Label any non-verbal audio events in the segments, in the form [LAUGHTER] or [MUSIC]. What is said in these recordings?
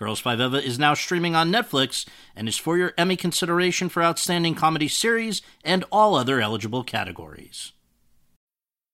Girls Five Eva is now streaming on Netflix and is for your Emmy consideration for Outstanding Comedy Series and all other eligible categories.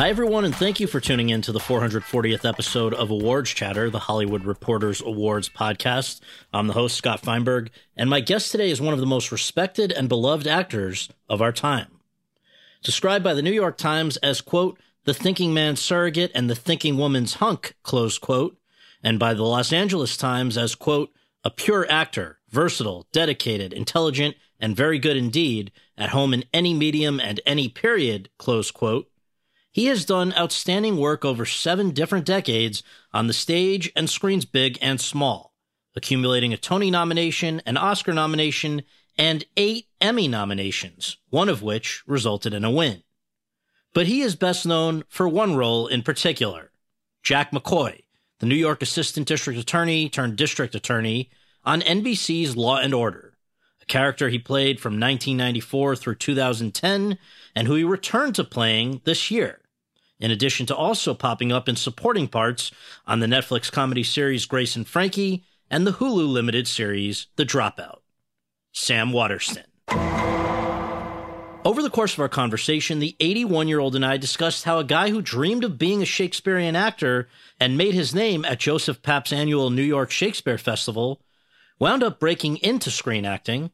Hi, everyone, and thank you for tuning in to the 440th episode of Awards Chatter, the Hollywood Reporters Awards podcast. I'm the host, Scott Feinberg, and my guest today is one of the most respected and beloved actors of our time. Described by the New York Times as, quote, the thinking man's surrogate and the thinking woman's hunk, close quote, and by the Los Angeles Times as, quote, a pure actor, versatile, dedicated, intelligent, and very good indeed, at home in any medium and any period, close quote, he has done outstanding work over seven different decades on the stage and screens big and small, accumulating a Tony nomination, an Oscar nomination, and eight Emmy nominations, one of which resulted in a win. But he is best known for one role in particular Jack McCoy, the New York Assistant District Attorney turned District Attorney on NBC's Law and Order, character he played from 1994 through 2010 and who he returned to playing this year in addition to also popping up in supporting parts on the Netflix comedy series Grace and Frankie and the Hulu limited series The Dropout. Sam Waterston. Over the course of our conversation, the 81 year old and I discussed how a guy who dreamed of being a Shakespearean actor and made his name at Joseph Papp's annual New York Shakespeare Festival wound up breaking into screen acting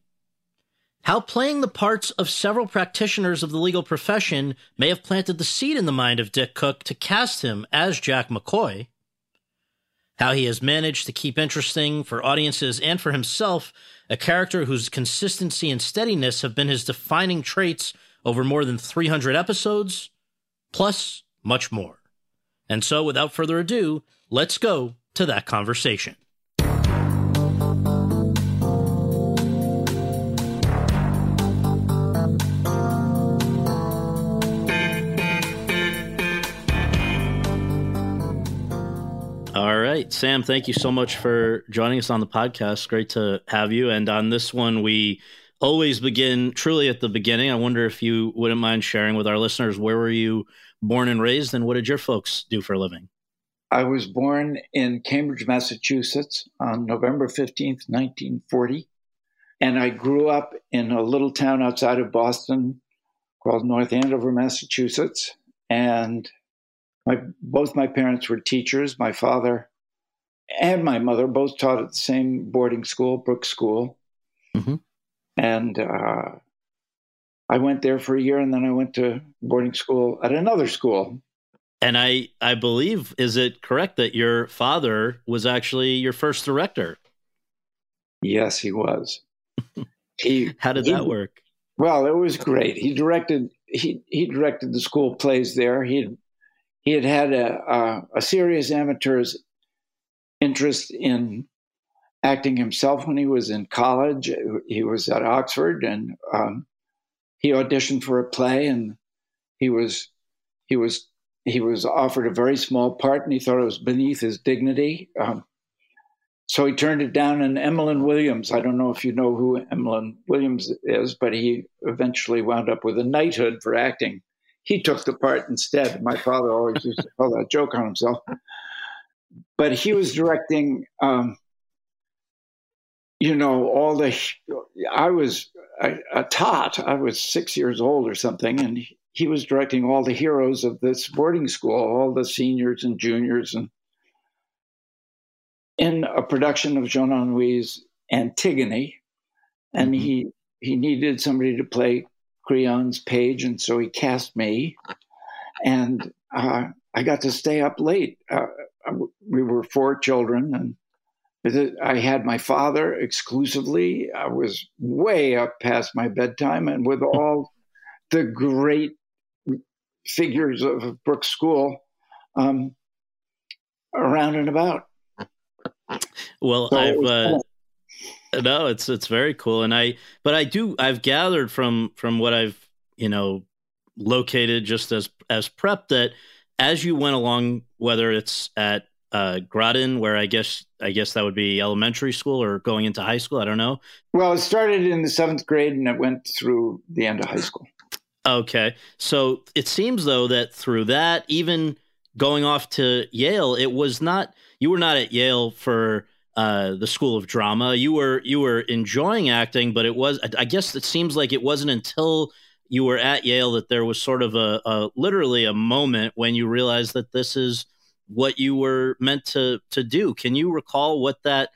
how playing the parts of several practitioners of the legal profession may have planted the seed in the mind of Dick Cook to cast him as Jack McCoy, how he has managed to keep interesting for audiences and for himself a character whose consistency and steadiness have been his defining traits over more than 300 episodes, plus much more. And so, without further ado, let's go to that conversation. All right, Sam, thank you so much for joining us on the podcast. Great to have you. And on this one, we always begin truly at the beginning. I wonder if you wouldn't mind sharing with our listeners where were you born and raised and what did your folks do for a living? I was born in Cambridge, Massachusetts on November 15th, 1940. And I grew up in a little town outside of Boston called North Andover, Massachusetts. And my both my parents were teachers. My father and my mother both taught at the same boarding school, Brooks School, mm-hmm. and uh, I went there for a year, and then I went to boarding school at another school. And I, I believe, is it correct that your father was actually your first director? Yes, he was. [LAUGHS] He, How did he, that work? Well, it was great. He directed he he directed the school plays there. He he had had a, a, a serious amateur's interest in acting himself when he was in college. He was at Oxford and um, he auditioned for a play and he was he was he was offered a very small part and he thought it was beneath his dignity. Um, so he turned it down. And Emlyn Williams, I don't know if you know who Emlyn Williams is, but he eventually wound up with a knighthood for acting he took the part instead. My father always used to tell that joke on himself. But he was directing, um, you know, all the. I was a, a, tot. I was six years old or something, and he, he was directing all the heroes of this boarding school, all the seniors and juniors, and in a production of Jean Anouilh's Antigone, and mm-hmm. he he needed somebody to play Creon's page, and so he cast me, and uh, I got to stay up late. Uh, we were four children, and I had my father exclusively. I was way up past my bedtime, and with all the great figures of Brooks School um, around and about. Well, so I've uh, no, it's it's very cool, and I but I do I've gathered from from what I've you know located just as as prep that as you went along, whether it's at uh, Groton, where I guess I guess that would be elementary school or going into high school. I don't know. Well, it started in the seventh grade and it went through the end of high school. Okay, so it seems though that through that, even going off to Yale, it was not you were not at Yale for uh, the School of Drama. You were you were enjoying acting, but it was I guess it seems like it wasn't until you were at Yale that there was sort of a, a literally a moment when you realized that this is what you were meant to to do. Can you recall what that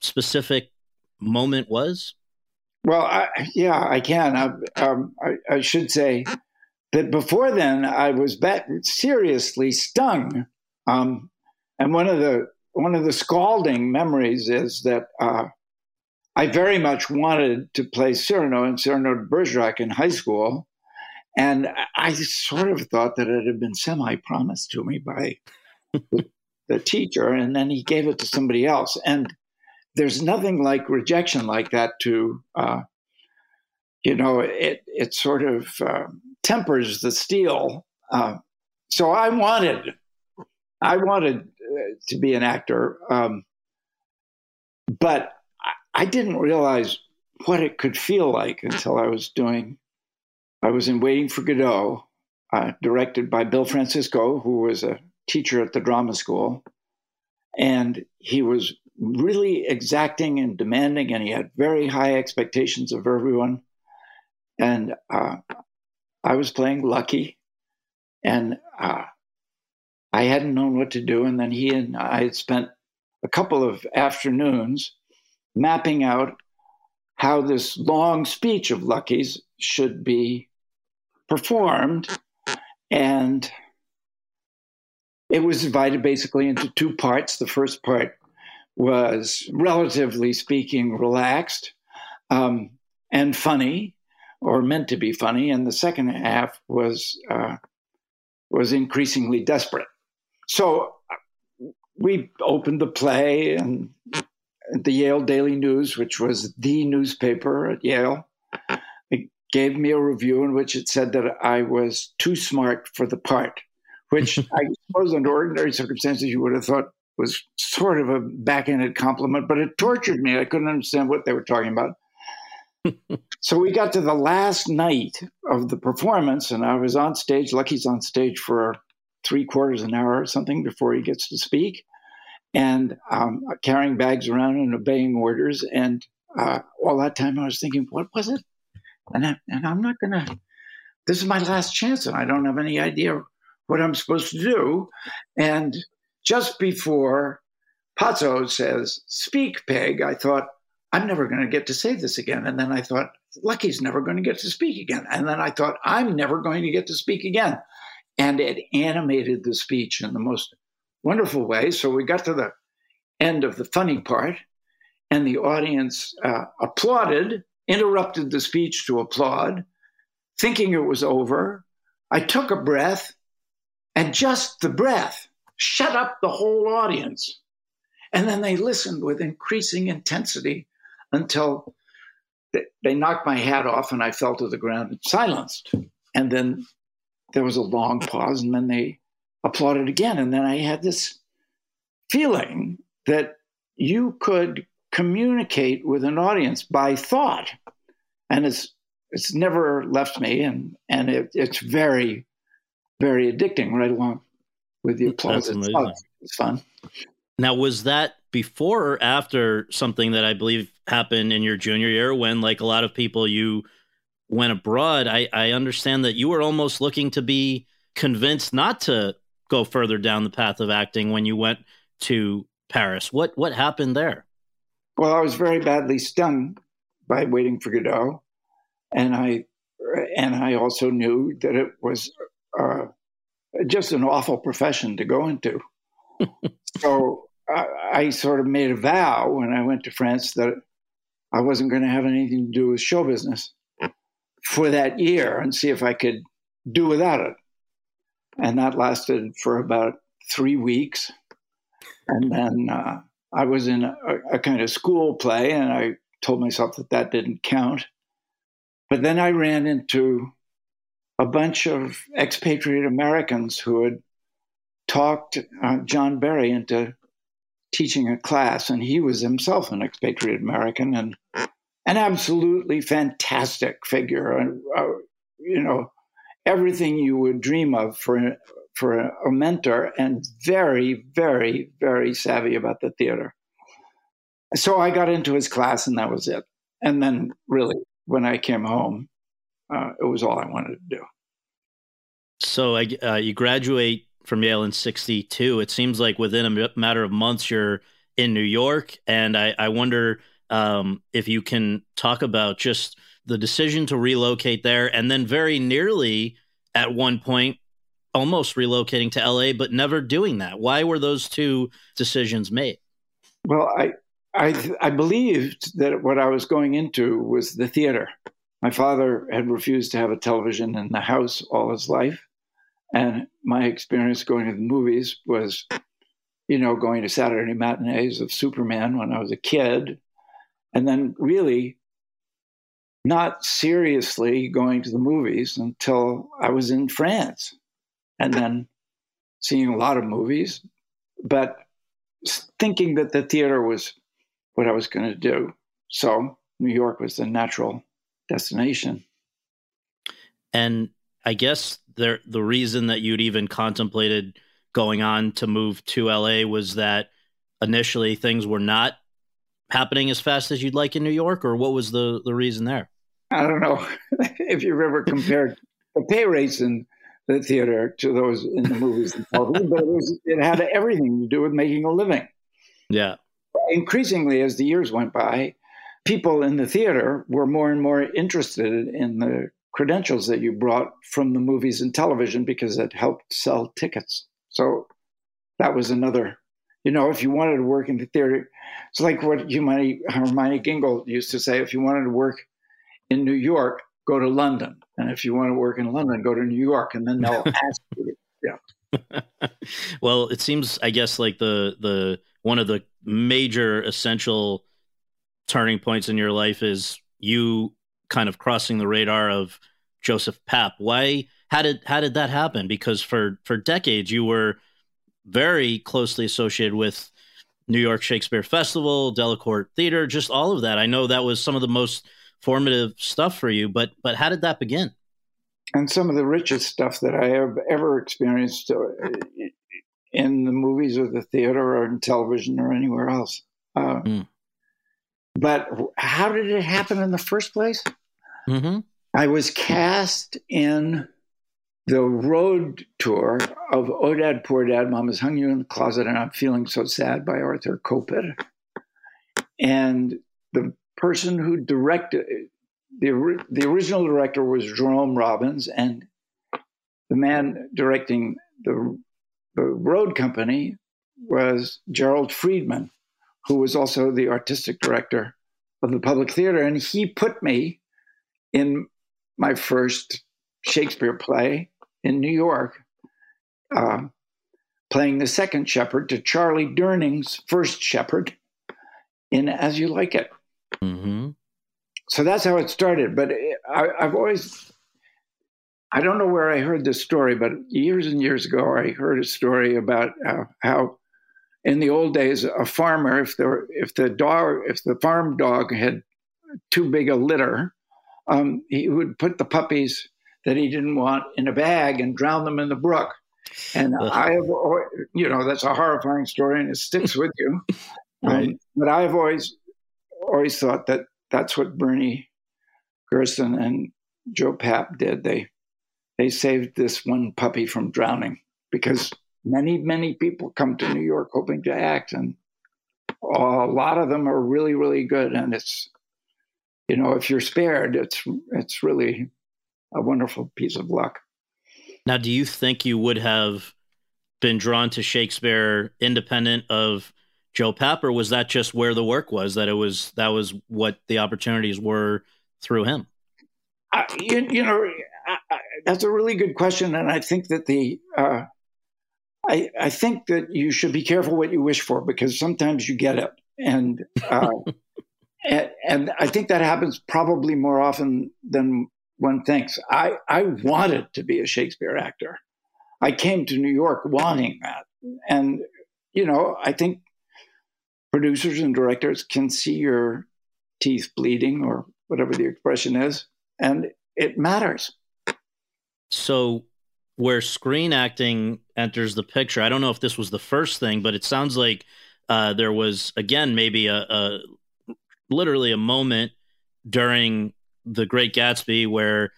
specific moment was? Well, I, yeah, I can. I, um, I, I, should say that before then, I was bet- seriously stung. Um, and one of the one of the scalding memories is that uh, I very much wanted to play Cyrano and Cyrano de Bergerac in high school, and I sort of thought that it had been semi promised to me by [LAUGHS] the, teacher, and then he gave it to somebody else. And there's nothing like rejection like that to, uh, you know, it it sort of uh, tempers the steel. Uh, so I wanted, I wanted to be an actor, um, but I, didn't realize what it could feel like until I was doing. I was in Waiting for Godot, uh, directed by Bill Francisco, who was a teacher at the drama school. And he was really exacting and demanding, and he had very high expectations of everyone. And uh, I was playing Lucky, and uh, I hadn't known what to do. And then he and I had spent a couple of afternoons mapping out how this long speech of Lucky's should be performed. And it was divided basically into two parts. The first part was, relatively speaking, relaxed um, and funny, or meant to be funny, and the second half was uh, was increasingly desperate. So we opened the play and the Yale Daily News, which was the newspaper at Yale, it gave me a review in which it said that I was too smart for the part which [LAUGHS] I suppose under ordinary circumstances you would have thought was sort of a backhanded compliment, but it tortured me. I couldn't understand what they were talking about. [LAUGHS] so we got to the last night of the performance, and I was on stage. Lucky's on stage for three quarters an hour or something before he gets to speak, and um, carrying bags around and obeying orders. And uh, all that time, I was thinking, what was it? And, I, and I'm not going to. This is my last chance, and I don't have any idea what I'm supposed to do. And just before Pozzo says, Speak, Peg, I thought, I'm never going to get to say this again. And then I thought, Lucky's never going to get to speak again. And then I thought, I'm never going to get to speak again. And it animated the speech in the most wonderful way. So we got to the end of the funny part, and the audience uh, applauded, interrupted the speech to applaud, thinking it was over. I took a breath and just the breath shut up the whole audience. And then they listened with increasing intensity until they knocked my hat off and I fell to the ground and silenced. And then there was a long pause and then they applauded again. And then I had this feeling that you could communicate with an audience by thought. And it's it's never left me and and it, it's very very addicting right along with the applause. It's fun. Now, was that before or after something that I believe happened in your junior year when, like a lot of people, you went abroad? I, I understand that you were almost looking to be convinced not to go further down the path of acting when you went to Paris. What what happened there? Well, I was very badly stung by Waiting for Godot, and I and I also knew that it was uh, just an awful profession to go into. [LAUGHS] so I, I, sort of made a vow when I went to France that I wasn't going to have anything to do with show business for that year and see if I could do without it. And that lasted for about three weeks. And then uh, I was in a, a kind of school play, and I told myself that that didn't count. But then I ran into a bunch of expatriate Americans who had talked uh, John Berry into teaching a class, and he was himself an expatriate American and an absolutely fantastic figure. Uh, you know, everything you would dream of for for a mentor, and very, very, very savvy about the theater. So I got into his class, and that was it. And then, really, when I came home, uh, it was all I wanted to do. So I, uh, you graduate from Yale in 62. It seems like within a matter of months, you're in New York. And I, I wonder um, if you can talk about just the decision to relocate there and then very nearly at one point almost relocating to LA, but never doing that. Why were those two decisions made? Well, I, I, I believed that what I was going into was the theater. My father had refused to have a television in the house all his life. And my experience going to the movies was, you know, going to Saturday matinees of Superman when I was a kid, and then really not seriously going to the movies until I was in France, and then seeing a lot of movies, but thinking that the theater was what I was going to do. So New York was the natural destination. And I guess the the reason that you'd even contemplated going on to move to LA was that initially things were not happening as fast as you'd like in New York, or what was the the reason there? I don't know [LAUGHS] if you've ever compared the pay rates in the theater to those in the movies and television, but it, was, it had everything to do with making a living. Yeah. Increasingly, as the years went by, people in the theater were more and more interested in the credentials that you brought from the movies and television because it helped sell tickets. So that was another, you know, if you wanted to work in the theater, it's like what Hermione, Hermione Gingold used to say if you wanted to work in New York, go to London. And if you want to work in London, go to New York. And then they'll [LAUGHS] ask you. Yeah. [LAUGHS] well, it seems, I guess, like the the one of the major essential turning points in your life is you kind of crossing the radar of Joseph Papp. Why? How did how did that happen? Because for for decades you were very closely associated with New York Shakespeare Festival, Delacorte Theater, just all of that. I know that was some of the most formative stuff for you, but but how did that begin? And some of the richest stuff that I have ever experienced uh, in the movies or the theater or in television or anywhere else. Uh, mm. But how did it happen in the first place? Mm-hmm. I was cast in the road tour of Oh Dad, Poor Dad, Mama's Hung You in the Closet, and I'm Feeling So Sad by Arthur Kopit. And the person who directed the, the original director was Jerome Robbins, and the man directing the, the road company was Gerald Freedman, who was also the artistic director of the Public Theater. And he put me in my first Shakespeare play in New York, uh, playing the second shepherd to Charlie Durning's first shepherd in As You Like It. Mm-hmm. So that's how it started. But I, I've always, I don't know where I heard this story, but years and years ago, I heard a story about uh, how in the old days, a farmer, if the if the dog, if the farm dog had too big a litter, um, he would put the puppies that he didn't want in a bag and drown them in the brook. And I have, you know, that's a horrifying story, and it sticks with you. [LAUGHS] right. Um, but I've always, always thought that that's what Bernie Gersten and Joe Papp did. They, they saved this one puppy from drowning because many, many people come to New York hoping to act, and a lot of them are really, really good, and it's you know if you're spared, it's it's really a wonderful piece of luck. Now, do you think you would have been drawn to Shakespeare independent of Joe Papp, or was that just where the work was? That it was that was what the opportunities were through him. Uh, you, you, know, I, I, that's a really good question, and I think that the uh, I, I think that you should be careful what you wish for because sometimes you get it, and uh, [LAUGHS] and, and I think that happens probably more often than one thinks. I I wanted to be a Shakespeare actor. I came to New York wanting that, and you know I think producers and directors can see your teeth bleeding or whatever the expression is, and it matters. So where screen acting enters the picture. I don't know if this was the first thing, but it sounds like uh, there was again maybe a, a literally a moment during the Great Gatsby where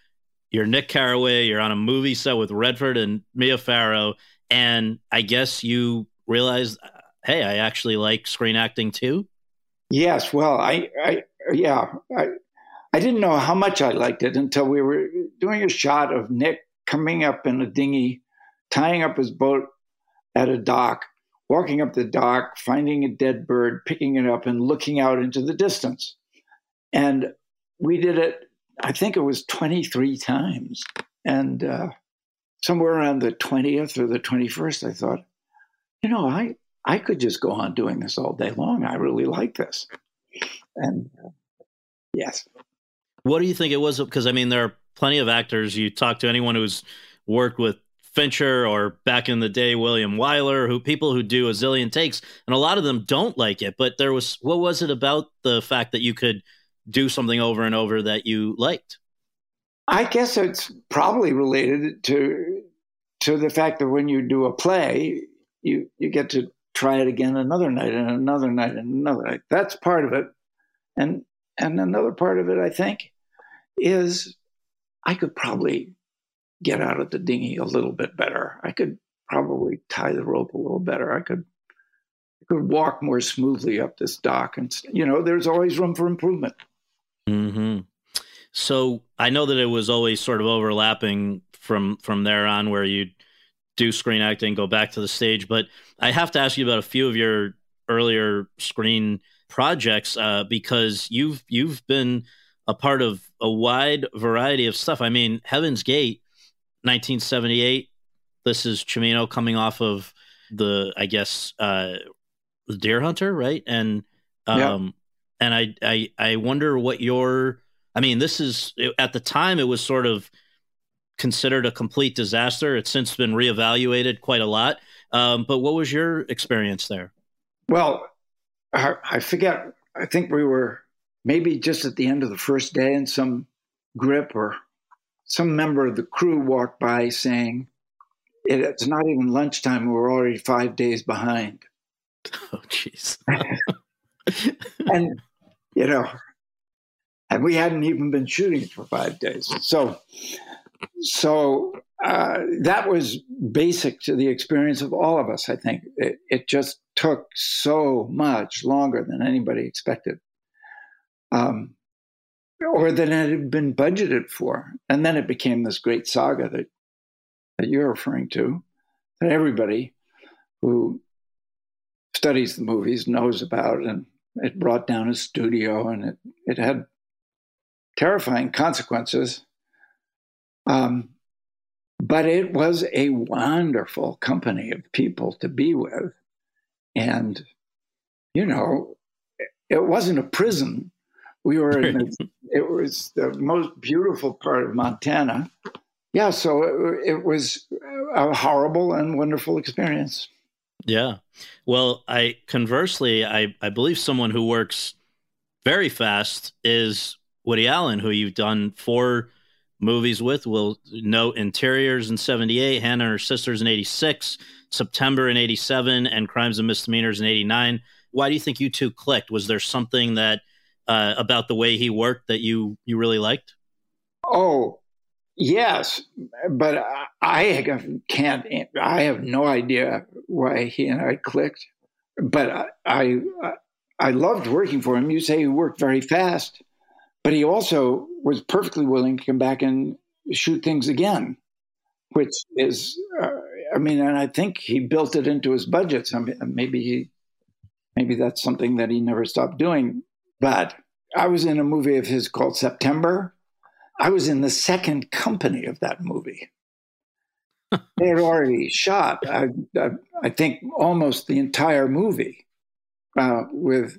you're Nick Carraway, you're on a movie set with Redford and Mia Farrow, and I guess you realized, hey, I actually like screen acting too. Yes, well, I, I yeah, I, I didn't know how much I liked it until we were doing a shot of Nick coming up in a dinghy, tying up his boat at a dock, walking up the dock, finding a dead bird, picking it up, and looking out into the distance. And we did it, I think it was 23 times. And uh, somewhere around the 20th or the 21st, I thought, you know, I, I could just go on doing this all day long. I really like this. And uh, yes. What do you think it was? Because I mean, there are plenty of actors. You talk to anyone who's worked with Fincher or back in the day William Wyler, who people who do a zillion takes, and a lot of them don't like it. But there was what was it about the fact that you could do something over and over that you liked? I guess it's probably related to to the fact that when you do a play, you you get to try it again another night and another night and another night. That's part of it, and and another part of it, I think, is I could probably get out of the dinghy a little bit better. I could probably tie the rope a little better. I could I could walk more smoothly up this dock, and you know, there's always room for improvement. Hmm. So I know that it was always sort of overlapping from from there on, where you do screen acting, go back to the stage. But I have to ask you about a few of your earlier screen projects uh, because you've you've been a part of a wide variety of stuff. I mean, Heaven's Gate, 1978. This is Cimino coming off of the, I guess, uh, the Deer Hunter, right? And um, yeah. And I, I I wonder what your, I mean, this is at the time it was sort of considered a complete disaster. It's since been reevaluated quite a lot. Um, but what was your experience there? Well, I, I forget. I think we were maybe just at the end of the first day, and some grip or some member of the crew walked by saying, It's not even lunchtime. We're already five days behind. [LAUGHS] Oh, jeez. [LAUGHS] and, you know, and we hadn't even been shooting for five days. So, so uh, that was basic to the experience of all of us. I think it, it just took so much longer than anybody expected um, or than it had been budgeted for. And then it became this great saga that, that you're referring to, that everybody who studies the movies knows about. And it brought down a studio and it, it had terrifying consequences. Um, but it was a wonderful company of people to be with. And, you know, it wasn't a prison we were in, the, it was the most beautiful part of Montana. Yeah, so it, it was a horrible and wonderful experience. Yeah. Well, I conversely, I, I believe someone who works very fast is Woody Allen, who you've done four movies with. We'll note Interiors in 78, Hannah and Her Sisters in 86, September in 87, and Crimes and Misdemeanors in 89. Why do you think you two clicked? Was there something that – uh, about the way he worked that you you really liked? Oh, yes, but I can't. I have no idea why he and I clicked. But I I loved working for him. You say he worked very fast, but he also was perfectly willing to come back and shoot things again, which is, uh, I mean, and I think he built it into his budgets. I mean, maybe he, maybe that's something that he never stopped doing. But I was in a movie of his called September. I was in the second company of that movie. they had already shot, I, I, I, think, almost the entire movie uh, with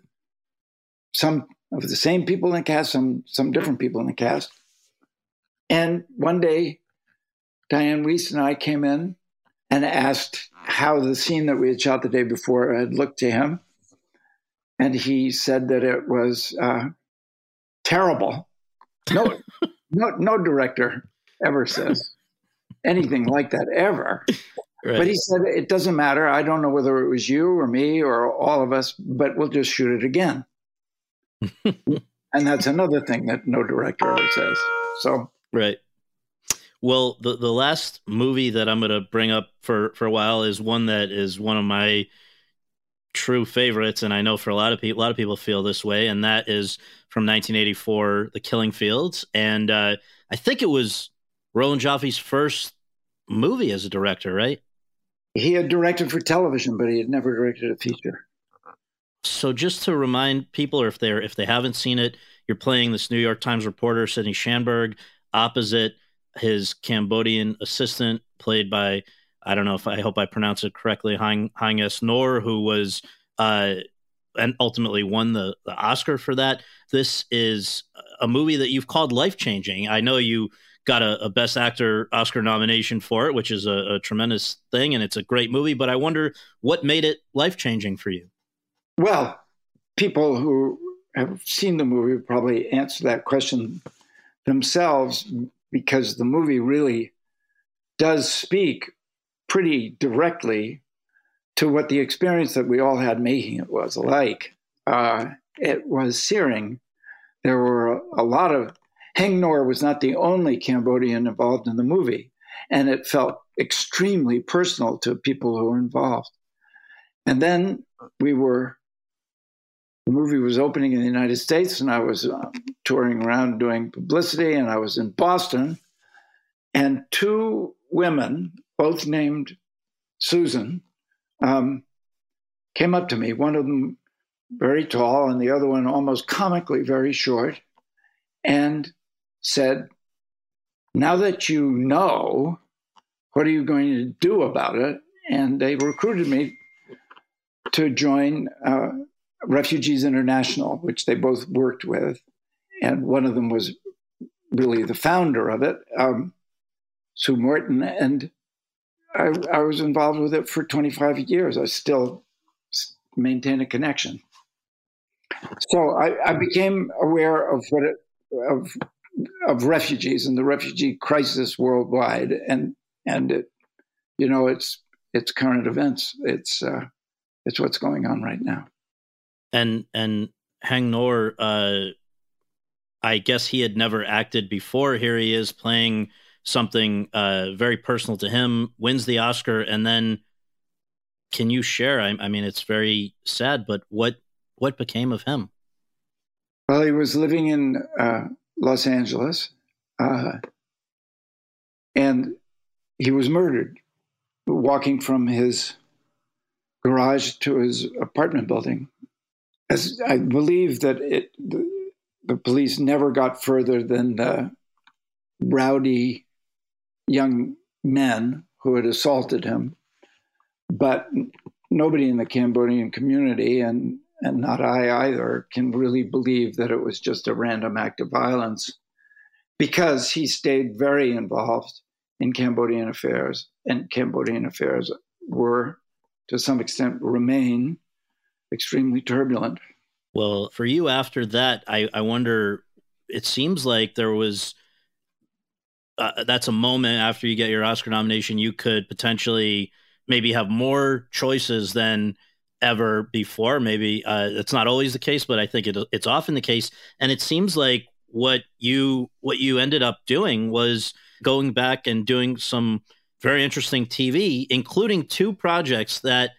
some of the same people in the cast, some some different people in the cast. And one day, Dianne Wiest and I came in and asked how the scene that we had shot the day before had looked to him. And he said that it was uh, terrible. No, [LAUGHS] no, no director ever says anything like that ever. Right. But he said it doesn't matter. I don't know whether it was you or me or all of us, but we'll just shoot it again. [LAUGHS] and that's another thing that no director ever says. So right. Well, the the last movie that I'm going to bring up for for a while is one that is one of my true favorites, and I know for a lot of people, a lot of people feel this way, and that is from 1984, The Killing Fields, and uh, I think it was Roland Joffe's first movie as a director, right? He had directed for television, but he had never directed a feature. So, just to remind people, or if they're if they haven't seen it, you're playing this New York Times reporter, Sidney Schanberg, opposite his Cambodian assistant, played by I don't know if I hope I pronounce it correctly, Haing S. Who was uh, and ultimately won the, the Oscar for that. This is a movie that you've called life changing. I know you got a, a, Best Actor Oscar nomination for it, which is a, a, tremendous thing, and it's a great movie. But I wonder what made it life changing for you. Well, people who have seen the movie probably answer that question themselves because the movie really does speak pretty directly to what the experience that we all had making it was like. Uh, it was searing. There were a, lot of. Haing Ngor was not the only Cambodian involved in the movie, and it felt extremely personal to people who were involved. And then we were, the movie was opening in the United States, and I was uh, touring around doing publicity, and I was in Boston, and two women, both named Susan, um, came up to me. One of them very tall, and the other one almost comically very short, and said, Now that you know, what are you going to do about it? And they recruited me to join uh, Refugees International, which they both worked with. And one of them was really the founder of it, um, Sue Morton. And I, I was involved with it for 25 years. I still maintain a connection. So I, I became aware of what it, of of refugees and the refugee crisis worldwide, and and it, you know, it's it's current events. It's uh, it's what's going on right now. And and Haing Ngor, uh, I guess he had never acted before. Here he is playing something uh, very personal to him, wins the Oscar, and then can you share? I, I, mean, it's very sad, but what what became of him? Well, he was living in uh, Los Angeles, uh, and he was murdered walking from his garage to his apartment building. As I believe that it, the, the police never got further than the rowdy young men who had assaulted him, but nobody in the Cambodian community and and not I either can really believe that it was just a random act of violence because he stayed very involved in Cambodian affairs and Cambodian affairs were to some extent remain extremely turbulent. Well, for you after that, I, I wonder it seems like there was uh, that's a moment after you get your Oscar nomination, you could potentially maybe have more choices than ever before. Maybe uh, it's not always the case, but I think it, it's often the case. And it seems like what you what you ended up doing was going back and doing some very interesting TV, including two projects that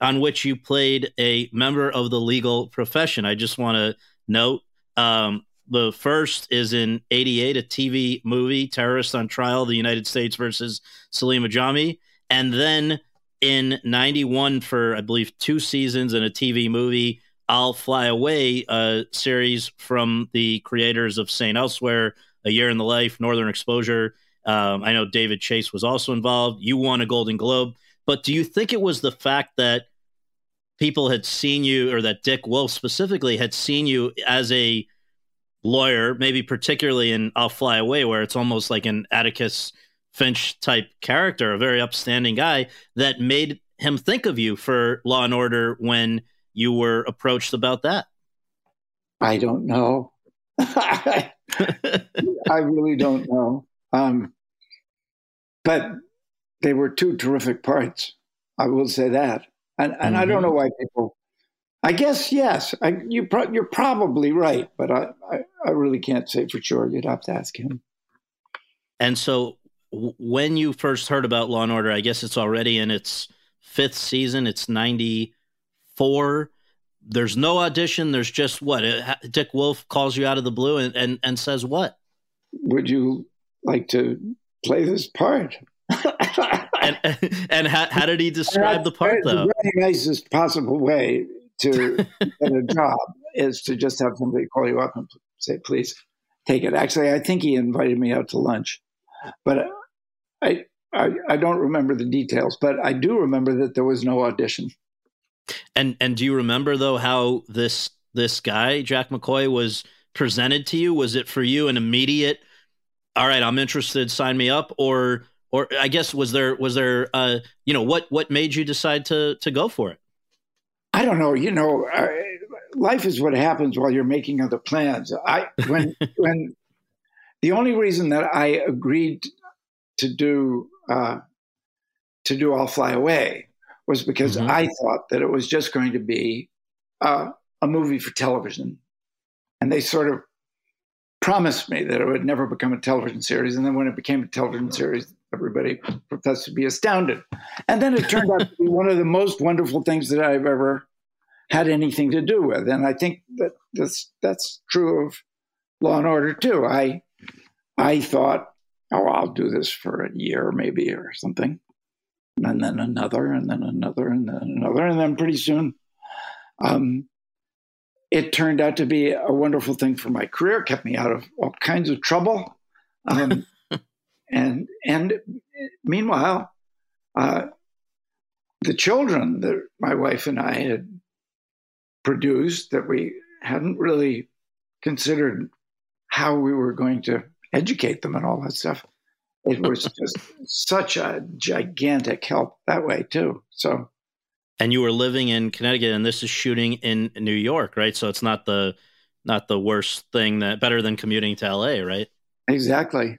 on which you played a member of the legal profession. I just want to note um, the first is in 88, a TV movie, Terrorist on Trial, the United States versus Salim Ajami. And then in 91 for, I believe, two seasons and a TV movie, I'll Fly Away, a series from the creators of St. Elsewhere, A Year in the Life, Northern Exposure. Um, I know David Chase was also involved. You won a Golden Globe. But do you think it was the fact that people had seen you, or that Dick Wolf specifically had seen you as a lawyer, maybe particularly in I'll Fly Away, where it's almost like an Atticus Finch type character, a very upstanding guy, that made him think of you for Law and Order when you were approached about that? I don't know. [LAUGHS] I really don't know. Um, but they were two terrific parts. I will say that, and and mm-hmm. I don't mm-hmm. know why people. I guess yes. I, you pro- you're probably right, but I, I, I really can't say for sure. You'd have to ask him. And so, w- when you first heard about Law and Order, I guess it's already in its fifth season. It's ninety four. There's no audition. There's just what uh, Dick Wolf calls you out of the blue and, and, and says what? Would you like to play this part? [LAUGHS] and and how, how did he [LAUGHS] describe the part though? The very nicest possible way to get a job is to just have somebody call you up and say, "Please take it." Actually, I think he invited me out to lunch, but I I, I don't remember the details, but I do remember that there was no audition. And and do you remember though how this this guy Jack McCoy was presented to you? Was it for you an immediate? All right, I'm interested. Sign me up, or or I guess was there was there uh you know what what made you decide to to go for it? I don't know. You know, uh, life is what happens while you're making other plans. I when [LAUGHS] when the only reason that I agreed to do uh, to do I'll Fly Away was because mm-hmm. I thought that it was just going to be uh, a movie for television, and they sort of promised me that it would never become a television series. And then when it became a television series, everybody professed to be astounded. And then it turned out to be one of the most wonderful things that I've ever had anything to do with. And I think that that's that's true of Law and Order too. I I thought, oh, I'll do this for a year maybe or something. And then another, and then another, and then another. And then pretty soon, um, it turned out to be a wonderful thing for my career, kept me out of all kinds of trouble. Um, [LAUGHS] and and meanwhile, uh, the children that my wife and I had produced that we hadn't really considered how we were going to educate them and all that stuff. It was [LAUGHS] just such a gigantic help that way too. So, and you were living in Connecticut, and this is shooting in New York, right? So it's not the not the worst thing that better than commuting to LA, right? Exactly.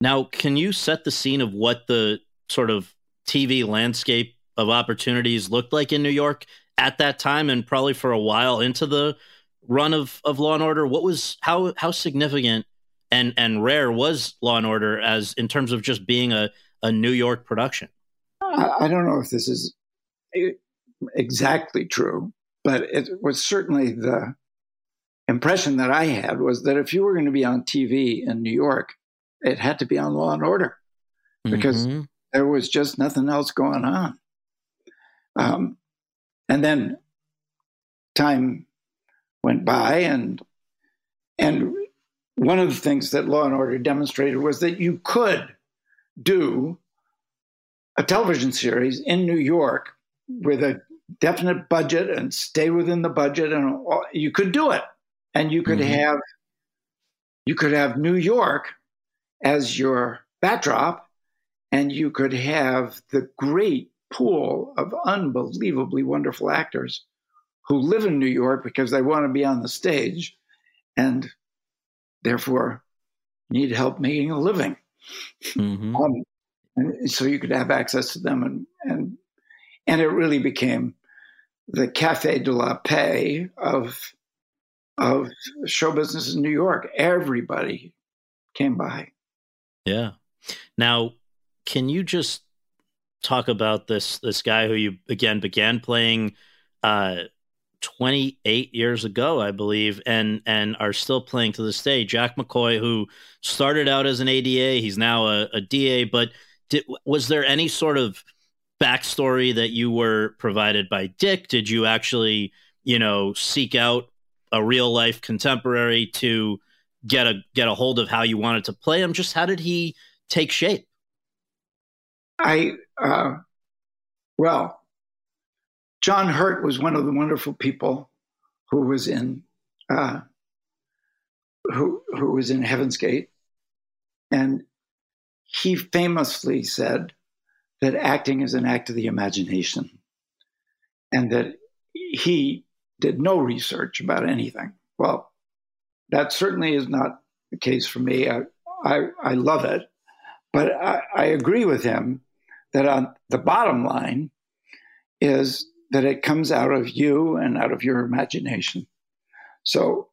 Now, can you set the scene of what the sort of TV landscape of opportunities looked like in New York at that time and probably for a while into the run of, of Law and Order? What was how how significant and and rare was Law and Order as in terms of just being a, a New York production? I, I don't know if this is exactly true, but it was certainly the impression that I had was that if you were going to be on TV in New York, it had to be on Law and Order because mm-hmm. there was just nothing else going on. Um, and then time went by, and and one of the things that Law and Order demonstrated was that you could do a television series in New York with a definite budget and stay within the budget, and you could do it, and you could mm-hmm. have you could have New York as your backdrop, and you could have the great pool of unbelievably wonderful actors who live in New York because they want to be on the stage and therefore need help making a living. Mm-hmm. Um, and so you could have access to them and and and it really became the cafe de la paix of of show business in New York. Everybody came by. Yeah. Now, can you just talk about this this guy who you again began playing uh 28 years ago, I believe, and and are still playing to this day. Jack McCoy, who started out as an ADA, he's now a, a DA. But did, was there any sort of backstory that you were provided by Dick? Did you actually, you know, seek out a real life contemporary to get a get a hold of how you wanted to play him? Just how did he take shape? I uh, well, John Hurt was one of the wonderful people who was in uh, who who was in Heaven's Gate, and he famously said that acting is an act of the imagination, and that he did no research about anything. Well, that certainly is not the case for me. I I, I love it, but I, I agree with him that on the bottom line is that it comes out of you and out of your imagination. So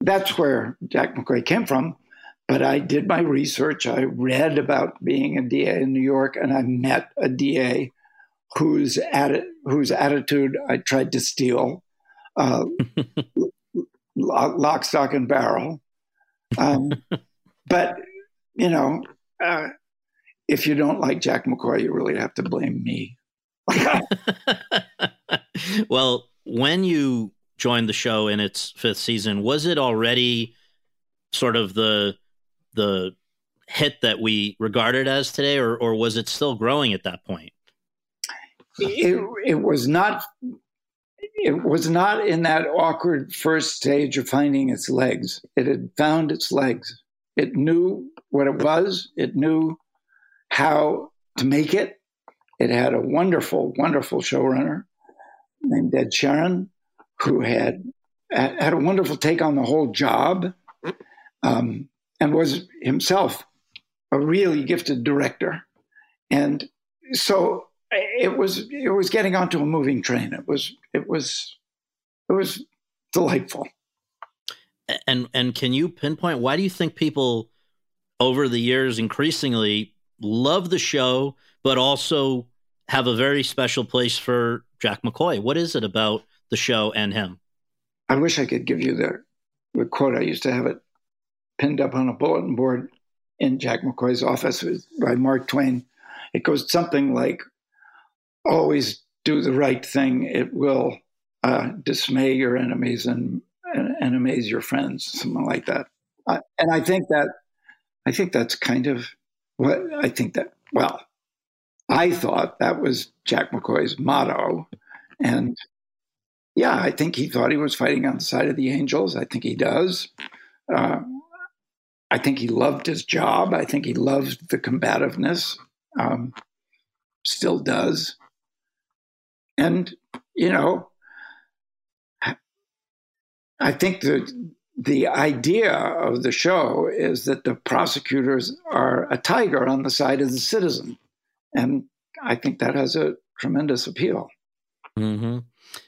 that's where Jack McCoy came from. But I did my research. I read about being a DA in New York, and I met a DA whose atti- whose attitude I tried to steal, uh, [LAUGHS] lock, stock, and barrel. Um, [LAUGHS] but you know, uh, if you don't like Jack McCoy, you really have to blame me. [LAUGHS] well, when you joined the show in its fifth season, was it already sort of the the hit that we regard it as today, or or was it still growing at that point? It, it was not. It was not in that awkward first stage of finding its legs. It had found its legs. It knew what it was. It knew how to make it. It had a wonderful, wonderful showrunner named Ed Sherin, who had had a wonderful take on the whole job, um, and was himself a really gifted director. And so it was it was getting onto a moving train. It was it was it was delightful. And and can you pinpoint why do you think people over the years increasingly love the show, but also have a very special place for Jack McCoy. What is it about the show and him? I wish I could give you the, the quote. I used to have it pinned up on a bulletin board in Jack McCoy's office by Mark Twain. It goes something like, always do the right thing. It will uh, dismay your enemies and, and, and, amaze your friends, something like that. Uh, and I think that, I think that's kind of what I think that, well, I thought that was Jack McCoy's motto. And yeah, I think he thought he was fighting on the side of the Angels. I think he does. Uh, I think he loved his job. I think he loved the combativeness, um, still does. And, you know, I think that the idea of the show is that the prosecutors are a tiger on the side of the citizen. And I think that has a tremendous appeal. Mm-hmm.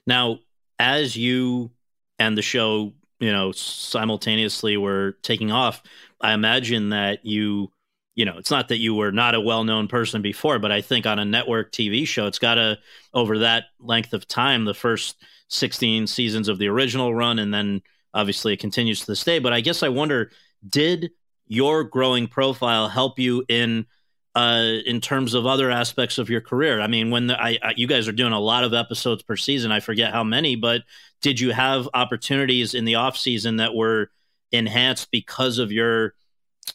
Now, as you and the show, you know, simultaneously were taking off, I imagine that you, you know, it's not that you were not a well known person before, but I think on a network TV show, it's got to, over that length of time, the first 16 seasons of the original run, and then obviously it continues to this day. But I guess I wonder, did your growing profile help you in uh, in terms of other aspects of your career? I mean, when the, I, I, you guys are doing a lot of episodes per season, I forget how many, but did you have opportunities in the off season that were enhanced because of your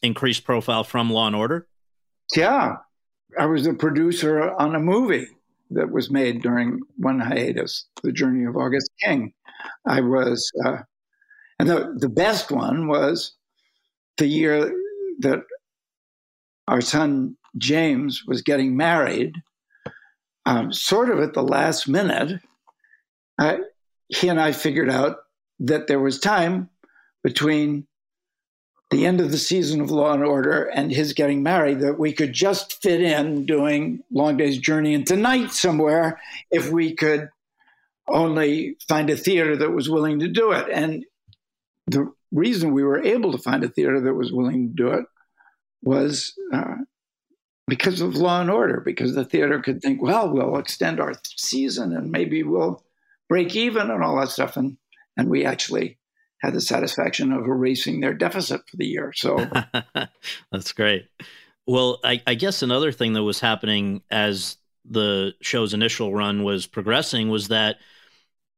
increased profile from Law and Order? Yeah, I was a producer on a movie that was made during one hiatus, The Journey of August King. I was, uh, and the, the best one was the year that our son James was getting married, um, sort of at the last minute. I, he and I figured out that there was time between the end of the season of Law and Order and his getting married that we could just fit in doing Long Day's Journey into Night somewhere if we could only find a theater that was willing to do it. And the reason we were able to find a theater that was willing to do it was uh, because of Law and Order, because the theater could think, well, we'll extend our season and maybe we'll break even and all that stuff. And, and we actually had the satisfaction of erasing their deficit for the year. So [LAUGHS] that's great. Well, I, I, guess another thing that was happening as the show's initial run was progressing was that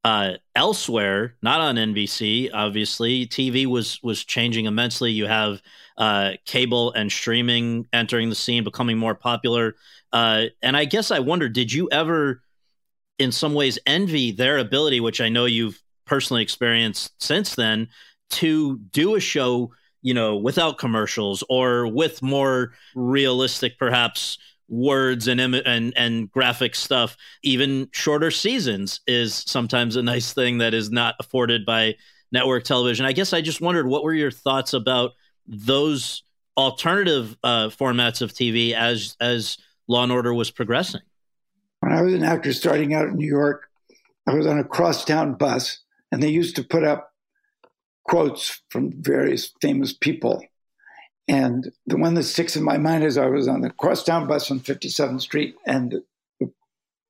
uh, elsewhere, not on NBC, obviously, TV was was changing immensely. You have uh, cable and streaming entering the scene, becoming more popular. Uh, and I guess I wonder, did you ever, in some ways, envy their ability, which I know you've personally experienced since then to do a show you know without commercials or with more realistic perhaps words and and and graphic stuff. Even shorter seasons is sometimes a nice thing that is not afforded by network television. I guess i just wondered what were your thoughts about those alternative uh, formats of tv as as law and order was progressing? When i was an actor starting out in new york i was on a crosstown bus and they used to put up quotes from various famous people. And the one that sticks in my mind is I was on the crosstown bus on 57th Street, and the,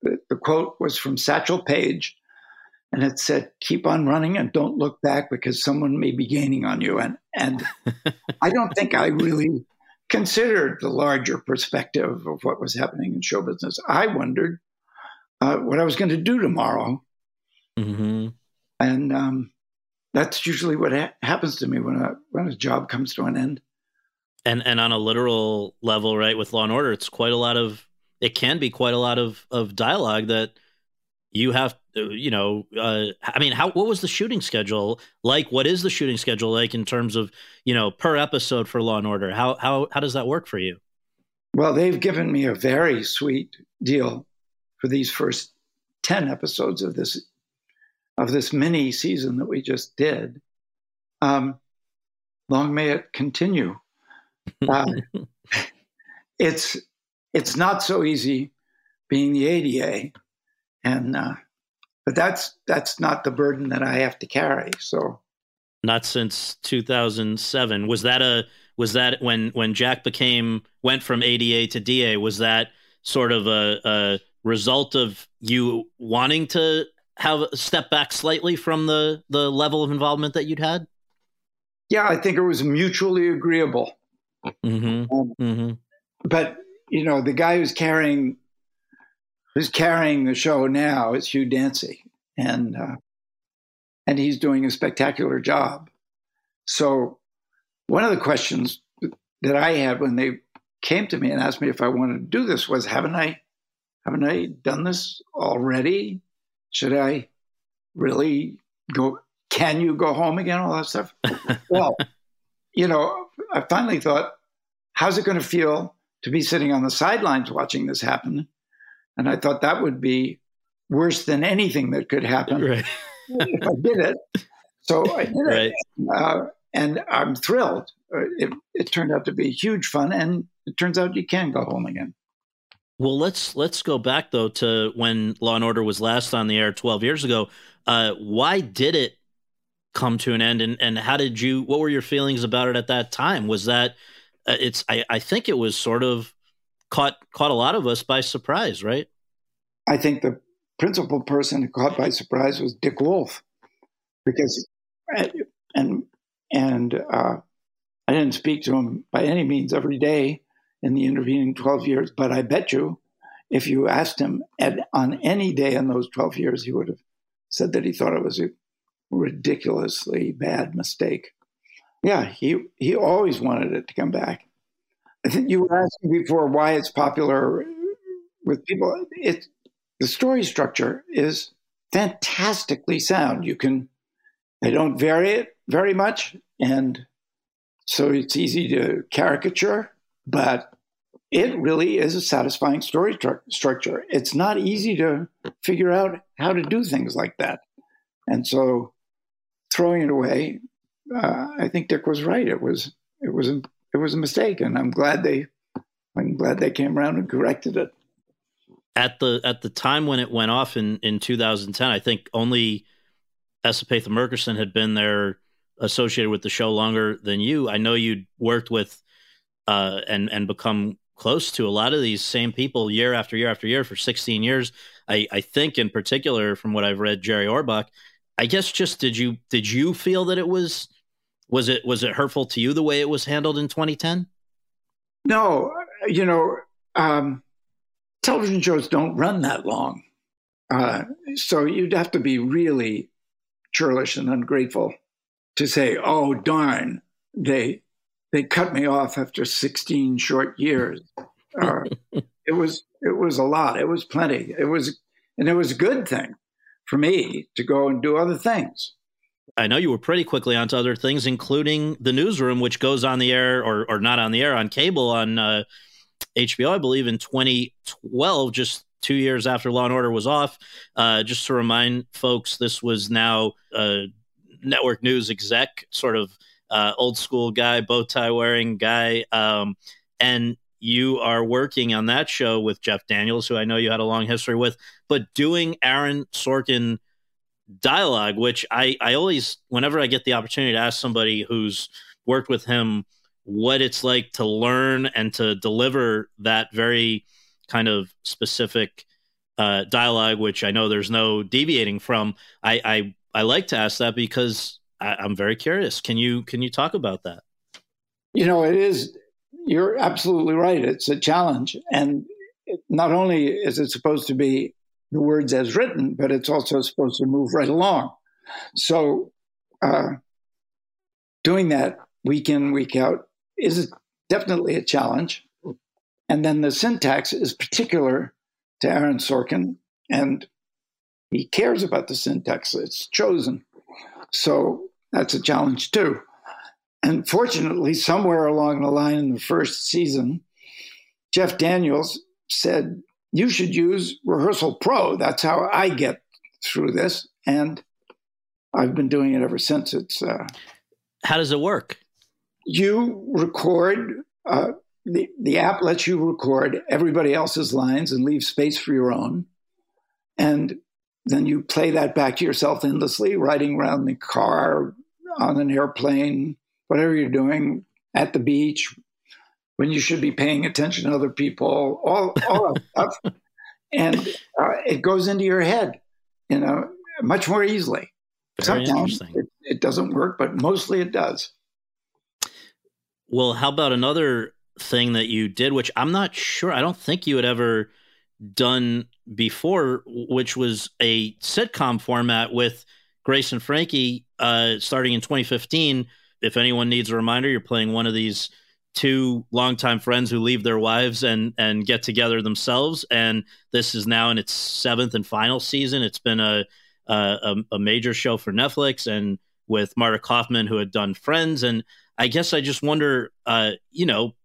the, the quote was from Satchel Paige, and it said, "Keep on running and don't look back because someone may be gaining on you." And and [LAUGHS] I don't think I really considered the larger perspective of what was happening in show business. I wondered uh, what I was going to do tomorrow. Mm-hmm and um, that's usually what ha- happens to me when a when a job comes to an end. And and on a literal level, right, with Law and Order, it's quite a lot of it can be quite a lot of of dialogue that you have you know uh, i mean how what was the shooting schedule like? What is the shooting schedule like in terms of you know per episode for law and order? How how how does that work for you? Well they've given me a very sweet deal for these first 10 episodes of this of this mini season that we just did. Um, long may it continue. [LAUGHS] Uh, it's it's not so easy being the ADA, and uh, but that's that's not the burden that I have to carry. So, not since 2007. Was that a was that when when Jack became went from ADA to DA? Was that sort of a, a result of you wanting to have step back slightly from the the level of involvement that you'd had? Yeah, I think it was mutually agreeable. Mm-hmm. Um, mm-hmm. But you know, the guy who's carrying who's carrying the show now is Hugh Dancy, and uh, and he's doing a spectacular job. So, one of the questions that I had when they came to me and asked me if I wanted to do this was, "Haven't I, haven't I done this already?" Should I really go? Can you go home again? All that stuff. [LAUGHS] well, you know, I finally thought, how's it going to feel to be sitting on the sidelines watching this happen? And I thought that would be worse than anything that could happen right. if I did it. So I did right. it. Uh, and I'm thrilled. Uh, it, it turned out to be huge fun. And it turns out you can go home again. Well, let's let's go back though to when Law and Order was last on the air 12 years ago. Uh, why did it come to an end, and and how did you? What were your feelings about it at that time? Was that uh, it's? I, I think it was sort of caught caught a lot of us by surprise, right? I think the principal person caught by surprise was Dick Wolf, because and and uh, I didn't speak to him by any means every day in the intervening 12 years. But I bet you, if you asked him at, on any day in those 12 years, he would have said that he thought it was a ridiculously bad mistake. Yeah, he, he always wanted it to come back. I think you were asking before why it's popular with people. It, the story structure is fantastically sound. You can, they don't vary it very much. And so it's easy to caricature, but it really is a satisfying story tr- structure. It's not easy to figure out how to do things like that. And so throwing it away, uh, I think Dick was right. It was it was a, it was a mistake, and I'm glad they I'm glad they came around and corrected it. At the at the time when it went off in in 2010, I think only S. Epatha Merkerson had been there associated with the show longer than you. I know you'd worked with uh, and and become close to a lot of these same people year after year after year for 16 years. I, I think in particular, from what I've read, Jerry Orbach. I guess just did you did you feel that it was was it was it hurtful to you the way it was handled in 2010? No, you know, um, television shows don't run that long, uh, so you'd have to be really churlish and ungrateful to say, "Oh darn, they they cut me off after 16 short years." [LAUGHS] Uh, it was it was a lot. It was plenty. It was and it was a good thing for me to go and do other things. I know you were pretty quickly onto other things, including the newsroom, which goes on the air or or not on the air on cable on uh, HBO, I believe, in 2012, just two years after Law and Order was off. Uh, just to remind folks, this was now a network news exec, sort of uh, old school guy, bow tie wearing guy. Um, and you are working on that show with Jeff Daniels, who I know you had a long history with, but doing Aaron Sorkin dialogue, which I, I always, whenever I get the opportunity to ask somebody who's worked with him what it's like to learn and to deliver that very kind of specific uh, dialogue, which I know there's no deviating from. I, I, I like to ask that because I, I'm very curious. Can you can you talk about that? You know, it is. You're absolutely right. It's a challenge, and it, not only is it supposed to be the words as written, but it's also supposed to move right along. So, uh, doing that week in, week out is definitely a challenge. And then the syntax is particular to Aaron Sorkin, and he cares about the syntax it's chosen. So that's a challenge too. And fortunately, somewhere along the line in the first season, Jeff Daniels said, you should use Rehearsal Pro. That's how I get through this. And I've been doing it ever since. It's uh, how does it work? You record. Uh, the the app lets you record everybody else's lines and leave space for your own, and then you play that back to yourself endlessly, riding around in the car, on an airplane, whatever you're doing, at the beach, when you should be paying attention to other people, all, all of [LAUGHS] stuff. And uh, it goes into your head, you know, much more easily. Very Sometimes it, it doesn't work, but mostly it does. Well, how about another thing that you did, which I'm not sure, I don't think you had ever done before, which was a sitcom format with Grace and Frankie uh, starting in 2015. If anyone needs a reminder, you're playing one of these two longtime friends who leave their wives and and get together themselves. And this is now in its seventh and final season. It's been a a, a major show for Netflix and with Marta Kauffman, who had done Friends. And I guess I just wonder, uh, you know,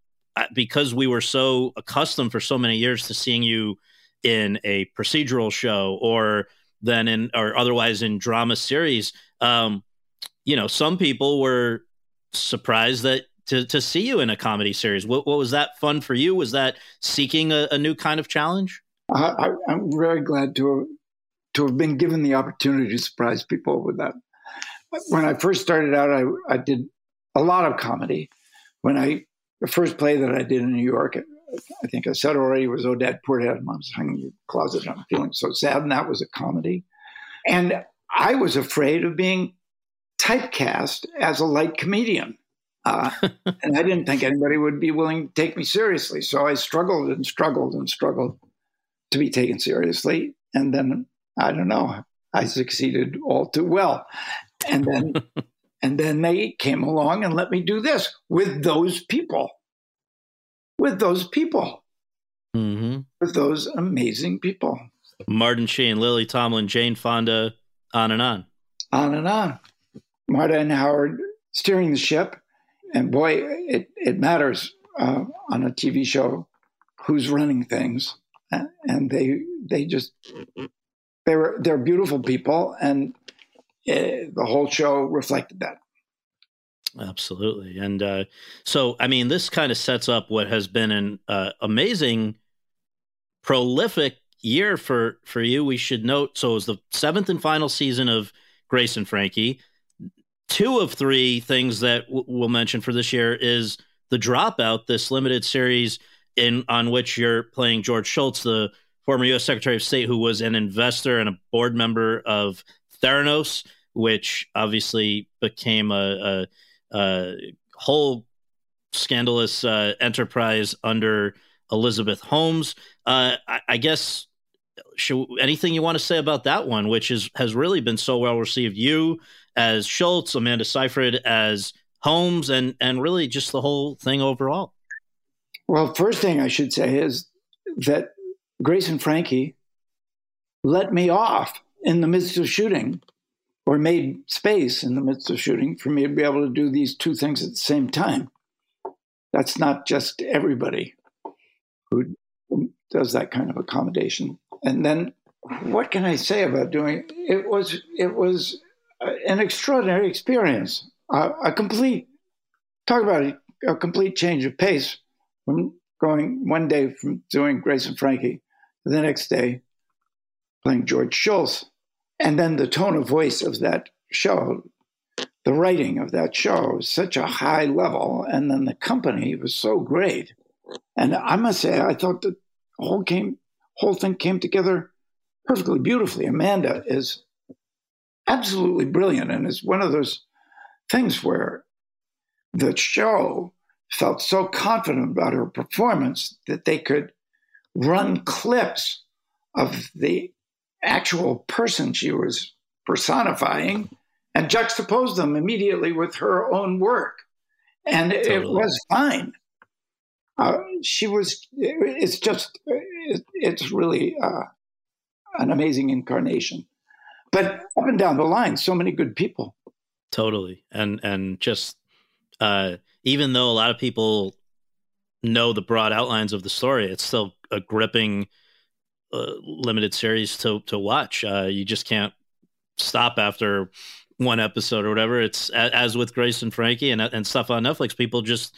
because we were so accustomed for so many years to seeing you in a procedural show or then in or otherwise in drama series. Um, you know, some people were surprised that to to see you in a comedy series. What, what was that fun for you? Was that seeking a, a new kind of challenge? I, am very glad to to have been given the opportunity to surprise people with that. When I first started out, I, I did a lot of comedy. When I the first play that I did in New York, I think I said already was Odette Porthead. Mom's hanging in the closet. I'm feeling so sad, and that was a comedy. And I was afraid of being typecast as a light comedian Uh, [LAUGHS] and I didn't think anybody would be willing to take me seriously. So I struggled and struggled and struggled to be taken seriously. And then I don't know, I succeeded all too well. And then [LAUGHS] and then they came along and let me do this with those people. With those people. Mm-hmm. With those amazing people. Martin Sheen, Lily Tomlin, Jane Fonda, on and on. On and on. Marta and Howard steering the ship. And boy, it, it matters uh, on a TV show who's running things. And they they just they were they're beautiful people, and uh, the whole show reflected that. Absolutely, and uh, so I mean, this kind of sets up what has been an uh, amazing, prolific year for for you. We should note. So it was the seventh and final season of Grace and Frankie. Two of three things that w- we'll mention for this year is the Dropout, this limited series in on which you're playing George Shultz, the former U.S. Secretary of State, who was an investor and a board member of Theranos, which obviously became a, a, a whole scandalous uh, enterprise under Elizabeth Holmes. Uh, I, I, guess should, anything you want to say about that one, which is has really been so well received. You as Shultz, Amanda Seyfried as Holmes, and and really just the whole thing overall. Well, first thing I should say is that Grace and Frankie let me off in the midst of shooting or made space in the midst of shooting for me to be able to do these two things at the same time. That's not just everybody who does that kind of accommodation. And then what can I say about doing it was it was an extraordinary experience. A, a complete talk about a, a complete change of pace from going one day from doing Grace and Frankie to the next day playing George Shultz. And then the tone of voice of that show, the writing of that show was such a high level. And then the company was so great. And I must say, I thought the whole came whole thing came together perfectly beautifully. Amanda is absolutely brilliant and it's one of those things where the show felt so confident about her performance that they could run clips of the actual person she was personifying and juxtapose them immediately with her own work. And totally. it was fine. Uh, she was, it's just, it's really uh, an amazing incarnation. But up and down the line, so many good people. Totally. And, and just, uh, even though a lot of people know the broad outlines of the story, it's still a gripping limited series to to watch. Uh, you just can't stop after one episode or whatever. It's as with Grace and Frankie and and stuff on Netflix. People just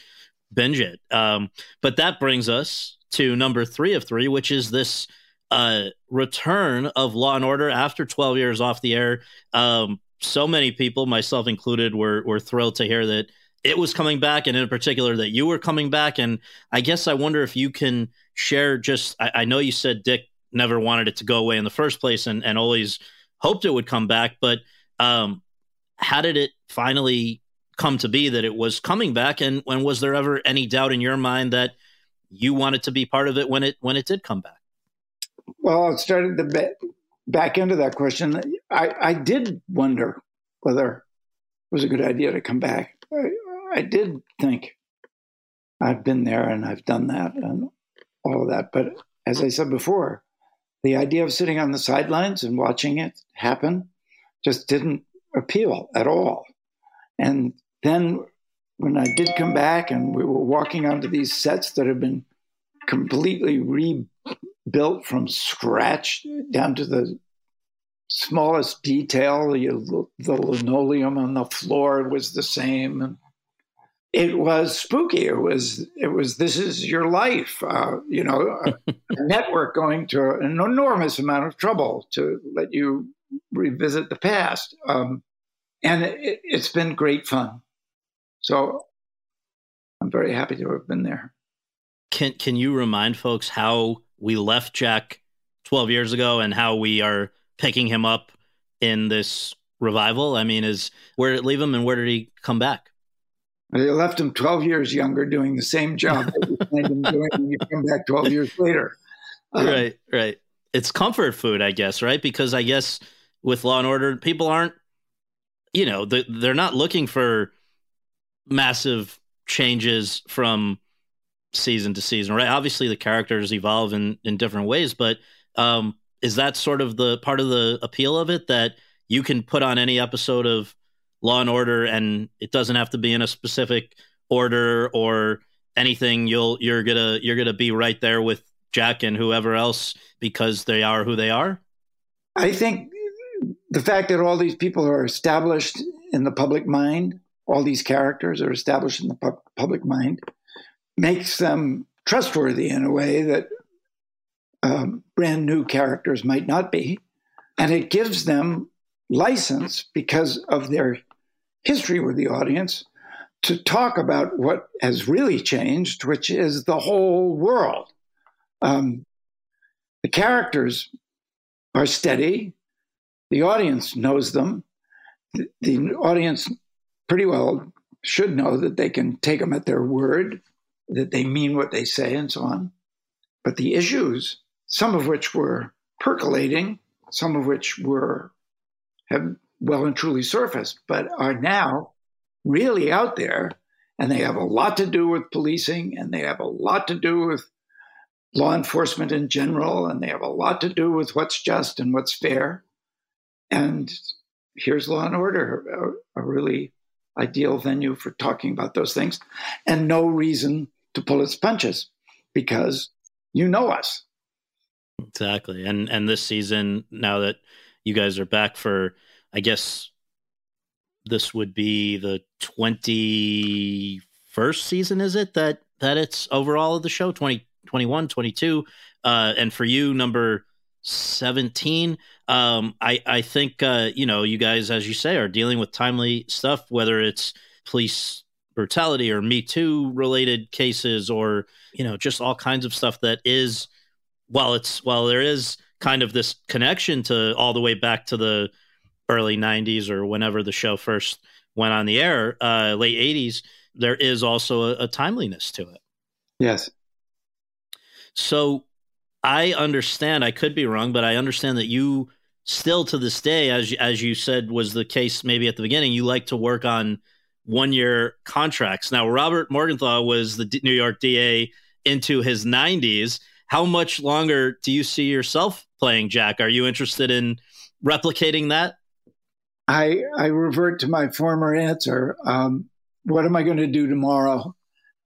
binge it. Um, but that brings us to number three of three, which is this uh, return of Law and Order after 12 years off the air. Um, so many people, myself included, were were thrilled to hear that it was coming back, and in particular that you were coming back. And I guess I wonder if you can share just. I, I know you said Dick never wanted it to go away in the first place, and and always hoped it would come back. But um, how did it finally come to be that it was coming back? And when was there ever any doubt in your mind that you wanted to be part of it when it when it did come back? Well, it started the back end of that question. I, I did wonder whether it was a good idea to come back. I, I did think I've been there and I've done that and all of that. But as I said before, the idea of sitting on the sidelines and watching it happen just didn't appeal at all. And then when I did come back and we were walking onto these sets that had been completely rebuilt from scratch down to the smallest detail, the, the linoleum on the floor was the same. And it was spooky. It was it was this is your life. Uh, you know, a, [LAUGHS] a network going to an enormous amount of trouble to let you revisit the past, um, and it, it's been great fun. So I'm very happy to have been there. Can Can you remind folks how we left Jack 12 years ago and how we are picking him up in this revival? I mean, is where did it leave him and where did he come back? They left him 12 years younger doing the same job that you find him doing when you come back 12 years later. Uh, right, right. It's comfort food, I guess, right? Because I guess with Law and Order, people aren't, you know, they're not looking for massive changes from season to season, right? Obviously, the characters evolve in in different ways, but um, is that sort of the part of the appeal of it that you can put on any episode of Law and Order, and it doesn't have to be in a specific order or anything. You'll you're gonna you're gonna be right there with Jack and whoever else because they are who they are. I think the fact that all these people are established in the public mind, all these characters are established in the pu- public mind, makes them trustworthy in a way that um, brand new characters might not be. And it gives them license because of their history with the audience to talk about what has really changed, which is the whole world. Um, the characters are steady, the audience knows them. The, the audience pretty well should know that they can take them at their word, that they mean what they say, and so on. But the issues, some of which were percolating, some of which were have well and truly surfaced, but are now really out there. And they have a lot to do with policing, and they have a lot to do with law enforcement in general, and they have a lot to do with what's just and what's fair. And here's Law and Order, a, a really ideal venue for talking about those things, and no reason to pull its punches because you know us. Exactly. And and this season, now that you guys are back for I guess this would be the 21st season, is it? That that it's overall of the show 20, 21, 22. Uh, and for you, number 17. Um, I, I think, uh, you know, you guys, as you say, are dealing with timely stuff, whether it's police brutality or Me Too related cases or, you know, just all kinds of stuff that is, while it's, while there is kind of this connection to all the way back to the early 90s or whenever the show first went on the air, uh, late 80s, there is also a, a timeliness to it. Yes. So I understand, I could be wrong, but I understand that you still to this day, as, as you said was the case maybe at the beginning, you like to work on one year contracts. Now, Robert Morgenthau was the New York DA into his 90s. How much longer do you see yourself playing Jack? Are you interested in replicating that? I I revert to my former answer. Um, what am I going to do tomorrow?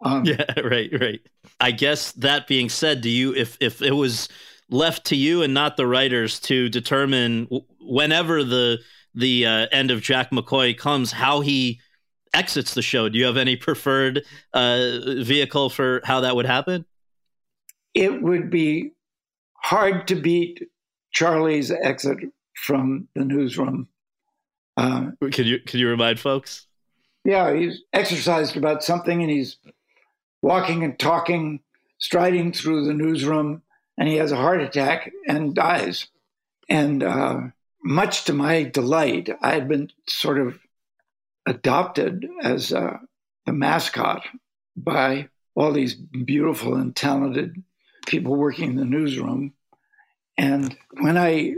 Um, yeah, [LAUGHS] right, right. I guess that being said, do you if if it was left to you and not the writers to determine whenever the the uh, end of Jack McCoy comes, how he exits the show? Do you have any preferred uh, vehicle for how that would happen? It would be hard to beat Charlie's exit from the newsroom uh, can you can you remind folks? Yeah, he's exercised about something, and he's walking and talking, striding through the newsroom, and he has a heart attack and dies. And uh, much to my delight, I had been sort of adopted as uh, the mascot by all these beautiful and talented people working in the newsroom. And when I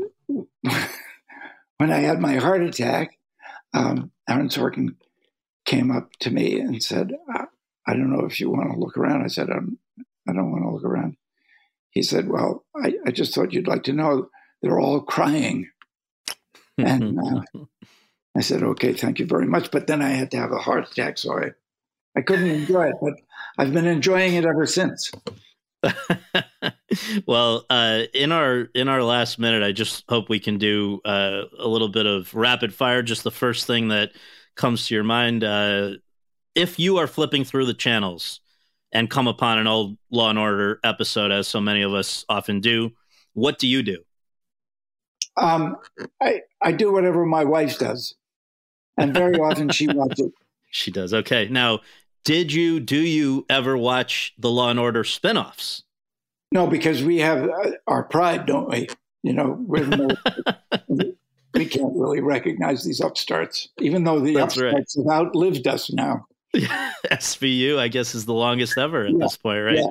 when I had my heart attack, um, Aaron Sorkin came up to me and said, I don't know if you want to look around. I said, I'm, I don't want to look around. He said, Well, I, I just thought you'd like to know they're all crying. [LAUGHS] And uh, I said, Okay, thank you very much. But then I had to have a heart attack, so I, I couldn't enjoy it. But I've been enjoying it ever since. [LAUGHS] [LAUGHS] well, uh, in our in our last minute, I just hope we can do uh, a little bit of rapid fire. Just the first thing that comes to your mind. Uh, if you are flipping through the channels and come upon an old Law and Order episode, as so many of us often do, what do you do? Um, I I do whatever my wife does, and very often she [LAUGHS] watches. She does. Okay. Now, did you do you ever watch the Law and Order spinoffs? No, because we have uh, our pride, don't we? You know, no, [LAUGHS] we can't really recognize these upstarts, even though the That's upstarts right. have outlived us now. [LAUGHS] SVU, I guess, is the longest ever at Yeah. this point, right?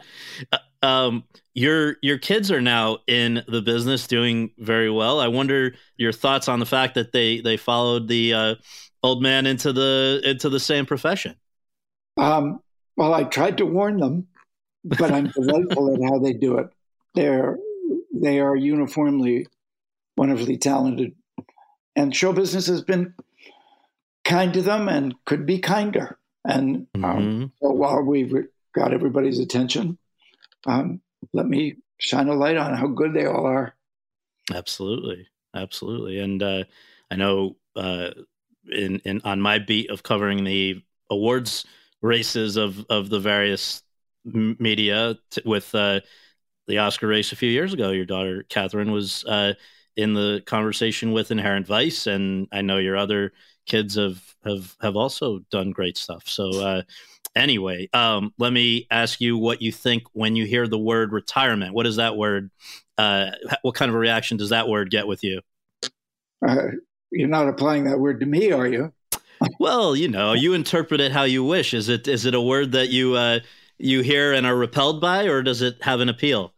Uh, Um, your your kids are now in the business, doing very well. I wonder your thoughts on the fact that they they followed the uh, old man into the into the same profession. Um, well, I tried to warn them, but I'm [LAUGHS] delightful at how they do it. They're they are uniformly wonderfully talented, and show business has been kind to them and could be kinder. And um, Mhm. so while we've got everybody's attention, um, let me shine a light on how good they all are. Absolutely, absolutely, and uh, I know uh, in in on my beat of covering the awards races of of the various media t- with uh, the Oscar race a few years ago. Your daughter Katherine was uh, in the conversation with Inherent Vice, and I know your other kids have have have also done great stuff. So. Uh, Anyway, um, let me ask you what you think when you hear the word retirement. What is that word? Uh, what kind of a reaction does that word get with you? Uh, you're not applying that word to me, are you? Well, you know, you interpret it how you wish. Is it is it a word that you uh, you hear and are repelled by, or does it have an appeal?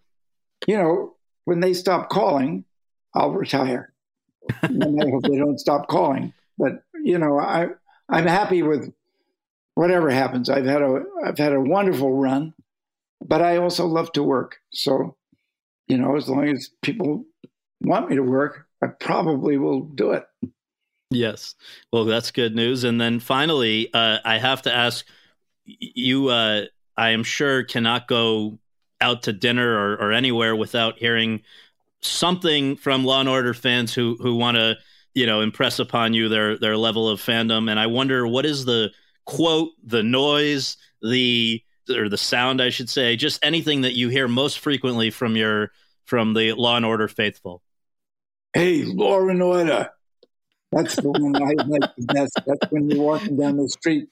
You know, when they stop calling, I'll retire. and I hope they don't stop calling. But you know, I I'm happy with whatever happens. I've had a I've had a wonderful run, but I also love to work. So, you know, as long as people want me to work, I probably will do it. Yes. Well, that's good news. And then finally, uh, I have to ask you. Uh, I am sure cannot go out to dinner or, or anywhere without hearing something from Law and Order fans who who want to you know impress upon you their their level of fandom. And I wonder what is the quote, the noise, the or the sound, I should say, just anything that you hear most frequently from your from the Law and Order faithful. Hey, law and order. That's the one I like the best. That's when you're walking down the street.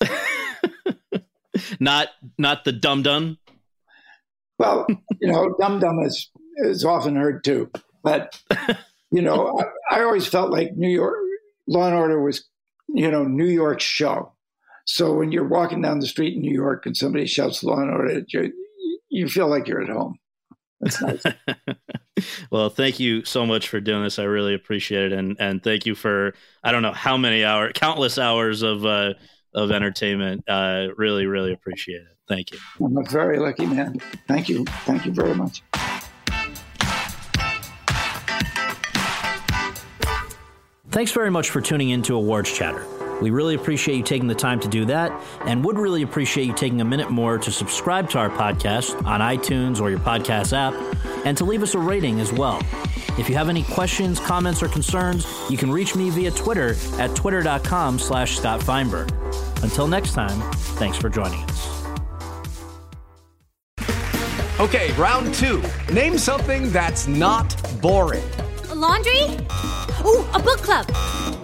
[LAUGHS] not not the dum dum. Well, you know, [LAUGHS] dum dum is is often heard too, but you know, I, I always felt like New York Law and Order was, you know, New York's show. So when you're walking down the street in New York and somebody shouts Law and Order, at you you feel like you're at home. That's nice. [LAUGHS] well, thank you so much for doing this. I really appreciate it, and and thank you for I don't know how many hours, countless hours of uh, of entertainment. Uh, really, really appreciate it. Thank you. I'm a very lucky man. Thank you. Thank you very much. Thanks very much for tuning in to Awards Chatter. We really appreciate you taking the time to do that and would really appreciate you taking a minute more to subscribe to our podcast on iTunes or your podcast app and to leave us a rating as well. If you have any questions, comments, or concerns, you can reach me via Twitter at twitter.com slash Scott Feinberg. Until next time, thanks for joining us. Okay, round two. Name something that's not boring. A laundry? Ooh, a book club.